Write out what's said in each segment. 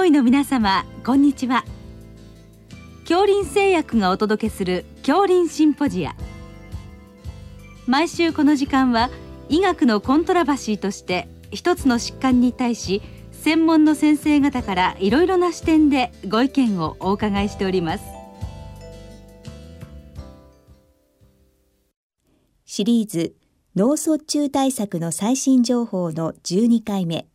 症医の皆様こんにちは。恐林製薬がお届けする恐林シンポジア。毎週この時間は医学のコントラバシーとして一つの疾患に対し専門の先生方からいろいろな視点でご意見をお伺いしております。シリーズ脳卒中対策の最新情報の12回目。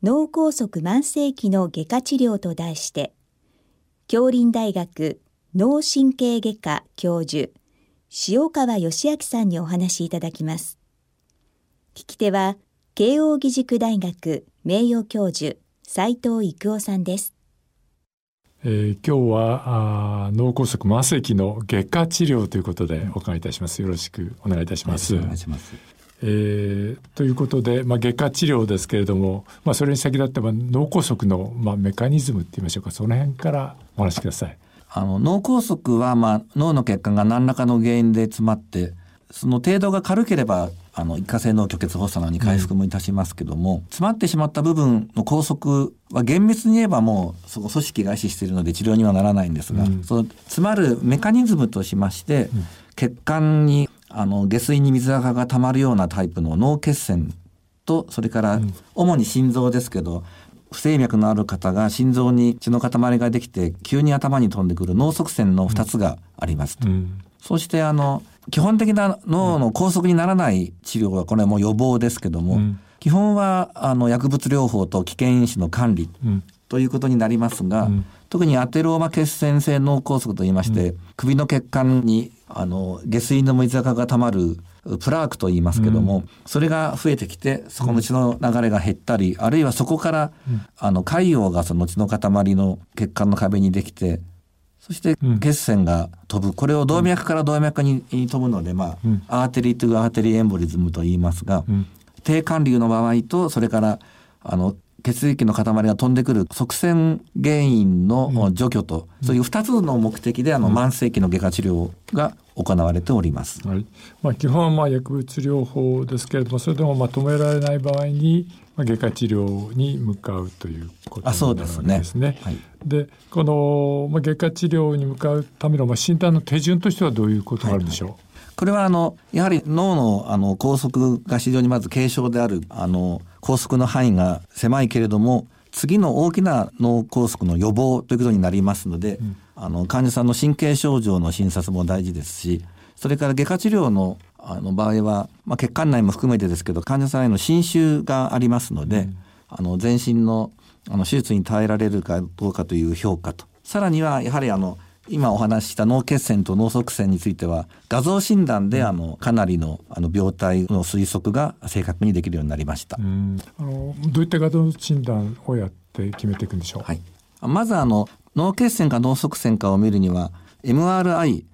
脳梗塞慢性期の外科治療と題して京林大学脳神経外科教授塩川義明さんにお話しいただきます聞き手は慶應義塾大学名誉教授斉藤育夫さんですえー、今日はあ脳梗塞慢性期の外科治療ということでお伺いいたします。よろしくお願いいたします。お願いします。えー、ということで、まあ、外科治療ですけれども、まあ、それに先立って脳梗塞の、まあ、メカニズムって言いましょうか。その辺からお話しください。あの脳梗塞は、まあ、脳の血管が何らかの原因で詰まってその程度が軽ければあの一過性脳虚血発作のように回復もいたしますけども、うん、詰まってしまった部分の拘束は厳密に言えばもうそこ組織が死しているので治療にはならないんですが、うん、その詰まるメカニズムとしまして、うん、血管にあの下水に水垢がたまるようなタイプの脳血栓とそれから主に心臓ですけど、不整脈のある方が心臓に血の塊ができて急に頭に飛んでくる脳塞栓の2つがあります。と。そしてあの基本的な脳の拘束にならない治療はこれはもう予防ですけども、うん、基本はあの薬物療法と危険因子の管理ということになりますが、うん、特にアテローマ血栓性脳梗塞といいまして、うん、首の血管にあの下水の水垢がたまるプラークと言いますけども、それが増えてきてそこの血の流れが減ったり、あるいはそこから、あの海洋がその血の塊の血管の壁にできてそして血栓が飛ぶ、これを動脈から動脈に飛ぶので、まあ、アーテリートゥアーテリーエンボリズムと言いますが、低管流の場合と、それから、あの、血液の塊が飛んでくる側栓原因の除去と、そういう2つの目的であの慢性期の外科治療が行われております。はい。まあ、基本はまあ薬物療法ですけれどもそれでもまあ止められない場合にまあ、外科治療に向かうということになるわけですね。で、ね。はい、この、まあ、外科治療に向かうための、まあ、診断の手順としてはどういうことがあるんでしょう、はいはいこれはあのやはり脳のあの拘束が非常にまず軽症であるあの拘束の範囲が狭いけれども次の大きな脳梗塞の予防ということになりますので、うん、あの患者さんの神経症状の診察も大事ですしそれから外科治療のあの場合は、まあ、血管内も含めてですけど患者さんへの侵襲がありますので、うん、あの全身のあの手術に耐えられるかどうかという評価と。さらにはやはりあの今お話しした脳血栓と脳塞栓については画像診断であのかなりのあの病態の推測が正確にできるようになりました。あのどういった画像診断をやって決めていくんでしょう？はい、まずあの脳血栓か脳塞栓かを見るには MRI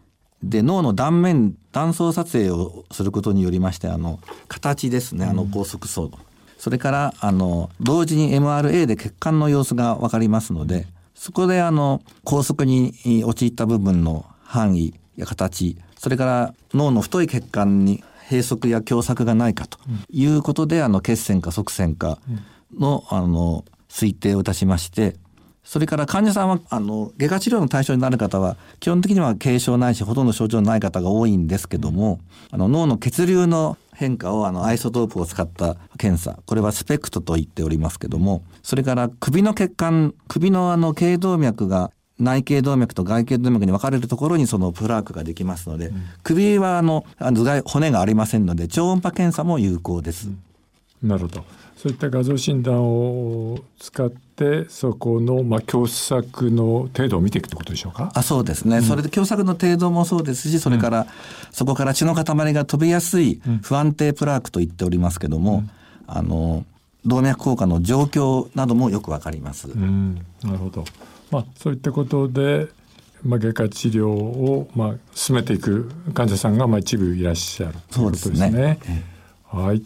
で脳の断面断層撮影をすることによりましてあの形ですね。あの高速層、うん、それからあの同時に MRA で血管の様子が分かりますのでそこであの高速に陥った部分の範囲や形それから脳の太い血管に閉塞や狭窄がないかということで、うん、あの血栓か側栓かの,、あの推定をいたしましてそれから患者さんはあの外科治療の対象になる方は基本的には軽症ないしほとんど症状のない方が多いんですけども、あの脳の血流の変化をあのアイソトープを使った検査これはスペクトと言っておりますけどもそれから首の血管首のあの頸動脈が内頸動脈と外頸動脈に分かれるところにそのプラークができますので、うん、首はあの頭蓋骨がありませんので超音波検査も有効です。うん、なるほどそういった画像診断を使ってそこのまあ狭窄の程度を見ていくってことでしょうか？あそうですね、うん、それで狭窄の程度もそうですしそれから、そこから血の塊が飛びやすい不安定プラークと言っておりますけども、うん、あの動脈硬化の状況などもよくわかります。うん、なるほど、まあ、そういったことでまあ、外科治療をまあ進めていく患者さんがまあ一部いらっしゃるということですね。すね。はい。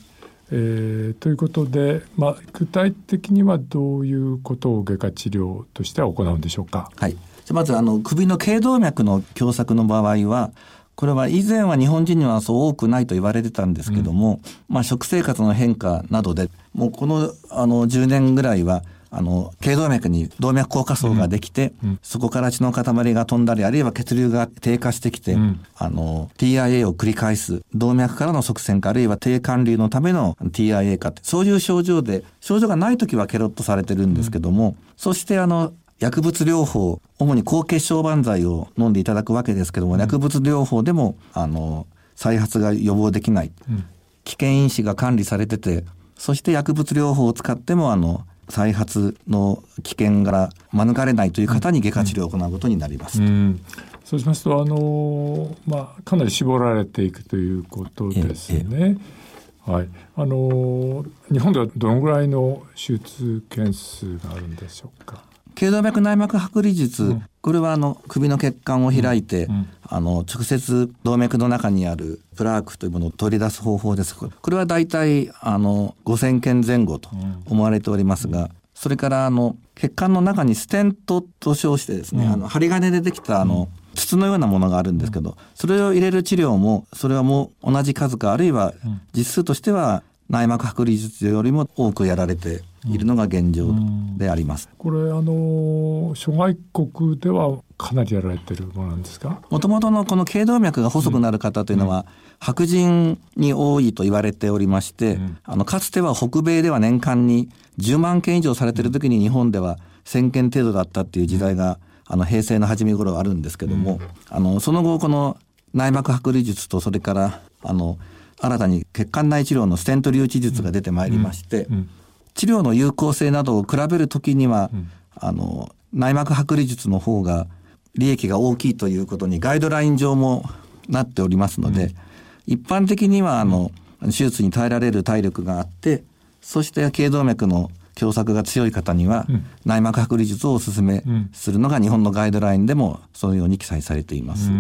えー、ということで、まあ、具体的にはどういうことを外科治療としては行うんでしょうか？はい、まずあの首の頸動脈の狭窄の場合はこれは以前は日本人にはそう多くないと言われてたんですけども、うん、まあ食生活の変化などでもうこのあの10年ぐらいはあの頸動脈に動脈硬化層ができて、うん、そこから血の塊が飛んだりあるいは血流が低下してきて、うん、あの TIA を繰り返す動脈からの側線化あるいは低管流のための TIA 化ってそういう症状で症状がない時はケロッとされてるんですけども、そしてあの薬物療法主に高血小板剤を飲んでいただくわけですけども、薬物療法でもあの再発が予防できない、危険因子が管理されててそして薬物療法を使ってもあの再発の危険から免れないという方に外科治療を行うことになります。うんうんそうしますとあの、まあ、かなり絞られていくということですね。はい、あの日本ではどのぐらいの手術件数があるんでしょうか？頸動脈内膜剥離術、うん、これはあの首の血管を開いて、うん、あの直接動脈の中にあるプラークというものを取り出す方法です。これはだいたいあの5000件前後と思われておりますが、それからあの血管の中にステントと称してですね、あの針金でできたあの、筒のようなものがあるんですけど、それを入れる治療も、それはもう同じ数か、あるいは実数としては内膜剥離術よりも多くやられているのが現状であります。これあの諸外国ではかなりやられてるものなんですか？もともとのこの頸動脈が細くなる方というのは、白人に多いと言われておりまして、うん、あのかつては北米では年間に10万件以上されてる時に日本では1000件程度だったっていう時代が、あの平成の初め頃あるんですけども、うん、あのその後この内膜剥離術とそれからあの新たに血管内治療のステント留置術が出てまいりまして、治療の有効性などを比べるときには、あの内膜剥離術の方が利益が大きいということにガイドライン上もなっておりますので、一般的にはあの手術に耐えられる体力があってそして頸動脈の狭窄が強い方には内膜剥離術をお勧めするのが日本のガイドラインでもそのように記載されています。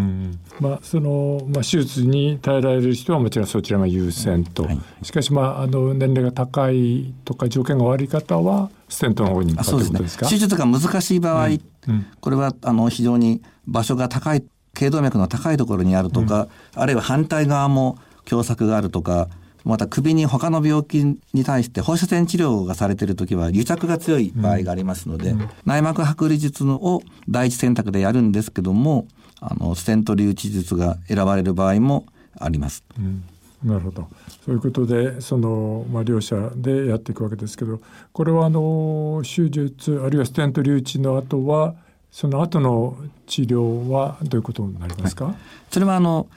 まあそのまあ手術に耐えられる人はもちろんそちらが優先と、はい、しかしまああの年齢が高いとか条件が悪い方はステントの方に向かってことですか？すね、手術が難しい場合、うん。うん、これはあの非常に場所が高い頸動脈の高いところにあるとか、うん、あるいは反対側も狭窄があるとかまた首に他の病気に対して放射線治療がされている時は癒着が強い場合がありますので、うん、内膜剥離術を第一選択でやるんですけどもあのステント留置術が選ばれる場合もあります。うん。なるほど。そういうことでその、まあ、両者でやっていくわけですけどこれはあの手術あるいはステント留置の後はその後の治療はどういうことになりますか、はい、それはあの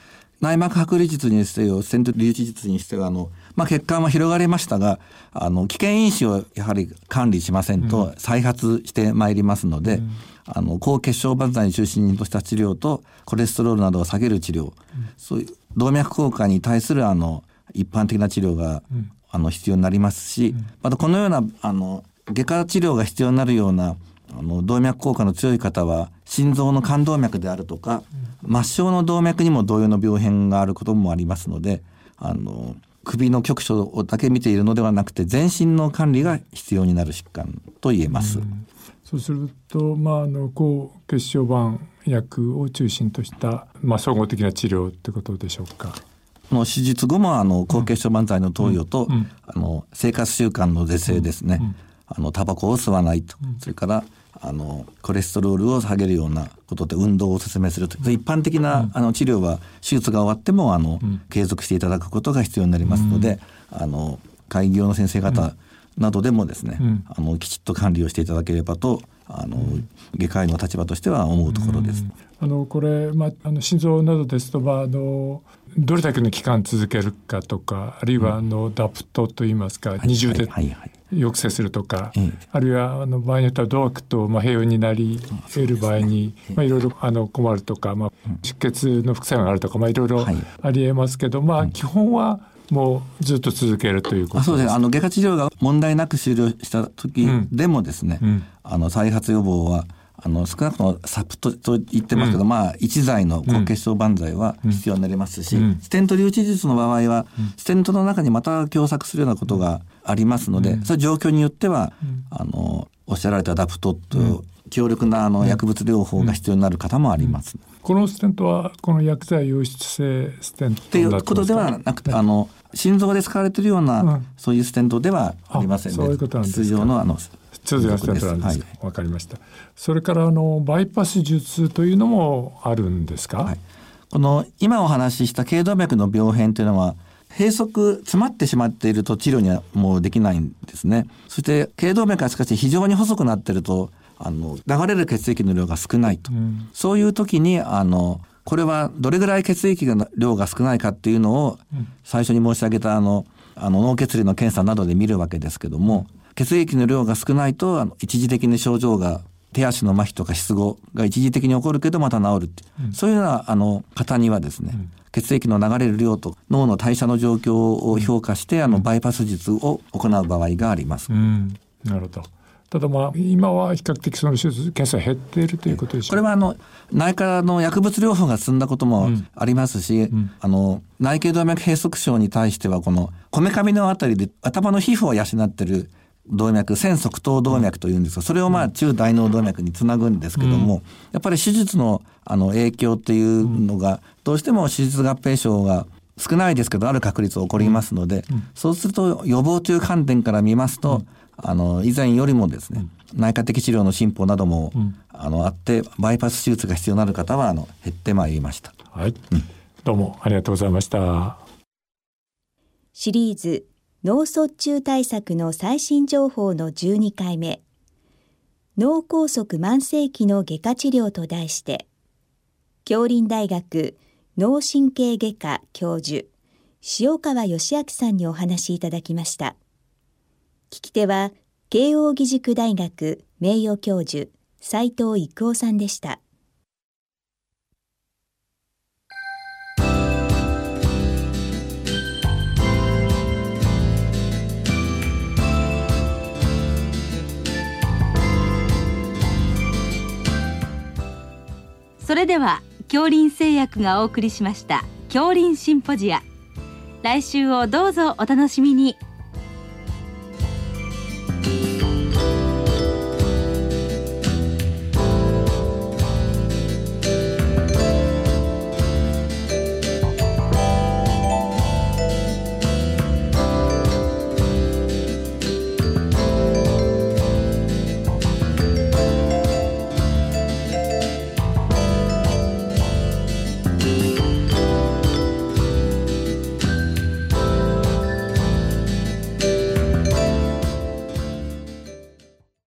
内膜剥離術にしてよ、セント留置術にしては、あの、まあ、血管は広がりましたが、あの、危険因子をやはり管理しませんと、再発してまいりますので、うん、あの、高血小板剤に中心とした治療と、コレステロールなどを下げる治療、うん、そういう動脈硬化に対する、あの、一般的な治療が、うん、あの、必要になりますし、またこのような、あの、外科治療が必要になるような、あの動脈硬化の強い方は心臓の冠動脈であるとか、末梢の動脈にも同様の病変があることもありますのであの首の局所だけ見ているのではなくて全身の管理が必要になる疾患と言えます。うそうすると、まあ、あの高血小板薬を中心とした、まあ、総合的な治療ってことでしょうか。の手術後もあの高血小板剤の投与と、うん。うん、あの生活習慣の是正ですね、うん、あのタバコを吸わないと、それからあのコレステロールを下げるようなことで運動をお勧めすると。一般的な、あの治療は手術が終わってもあの、継続していただくことが必要になりますので、あの開業の先生方などでもですね、あのきちっと管理をしていただければとあの外科医の立場としては思うところです。あのこれ、まあ、あの心臓などですと、まあ、あのどれだけの期間続けるかとかあるいはあの、ダプトといいますか、二重で抑制するとか、あるいはあの場合によってはドアクと、まあ、併用になり得る場合に、まあ、いろいろあの困るとか、まあ、出血の副作用があるとか、まあ、いろいろありえますけど、まあ、基本はもうずっと続けるということそうです。あの外科治療が問題なく終了した時でもですね、うん。うん、あの再発予防はあの少なくともサプトと言ってますけど、うん、まあ一剤の高血小板剤は必要になりますし、うん、ステント留置術の場合は、ステントの中にまた狭窄するようなことがありますので、その状況によっては、あのおっしゃられたダプトと強力なあの薬物療法が必要になる方もあります。このステントはこの薬剤溶出性ステントっていうことではなくて、あの心臓で使われているような、そういうステントではありませんね。通常のあの通常ステントなんですか。わ、はい、かりました。それからあのバイパス術というのもあるんですか？はい、この今お話しした頸動脈の病変というのは閉塞詰まってしまっていると治療にはもうできないんですね。そして頸動脈がしかし非常に細くなっているとあの流れる血液の量が少ないと、うん、そういう時にあのこれはどれぐらい血液の量が少ないかっていうのを最初に申し上げたあのあの脳血流の検査などで見るわけですけども、血液の量が少ないとあの一時的に症状が手足の麻痺とか失語が一時的に起こるけどまた治るって、うん、そういうようなあの方にはですね、うん、血液の流れる量と脳の代謝の状況を評価して、あのバイパス術を行う場合があります。なるほど。ただまあ今は比較的その手術件数減っているということでしょう。これはあの内科の薬物療法が進んだこともありますし、うん。うん、あの内頸動脈閉塞症に対してはこのこめかみのあたりで頭の皮膚を養ってる動脈線側頭動脈というんですがそれをまあ中大脳動脈につなぐんですけども、うん、やっぱり手術のあの影響っていうのがどうしても手術合併症が少ないですけどある確率起こりますので、そうすると予防という観点から見ますと、あの以前よりもですね、内科的治療の進歩なども、あのあってバイパス手術が必要になる方はあの減ってまいりました。はい、どうもありがとうございました。シリーズ脳卒中対策の最新情報の12回目。脳梗塞慢性期の外科治療と題して京林大学脳神経外科教授塩川義明さんにお話しいただきました聞き手は慶應義塾大学名誉教授斉藤育夫さんでした。それでは恐林製薬がお送りしました恐林シンポジア。来週をどうぞお楽しみに。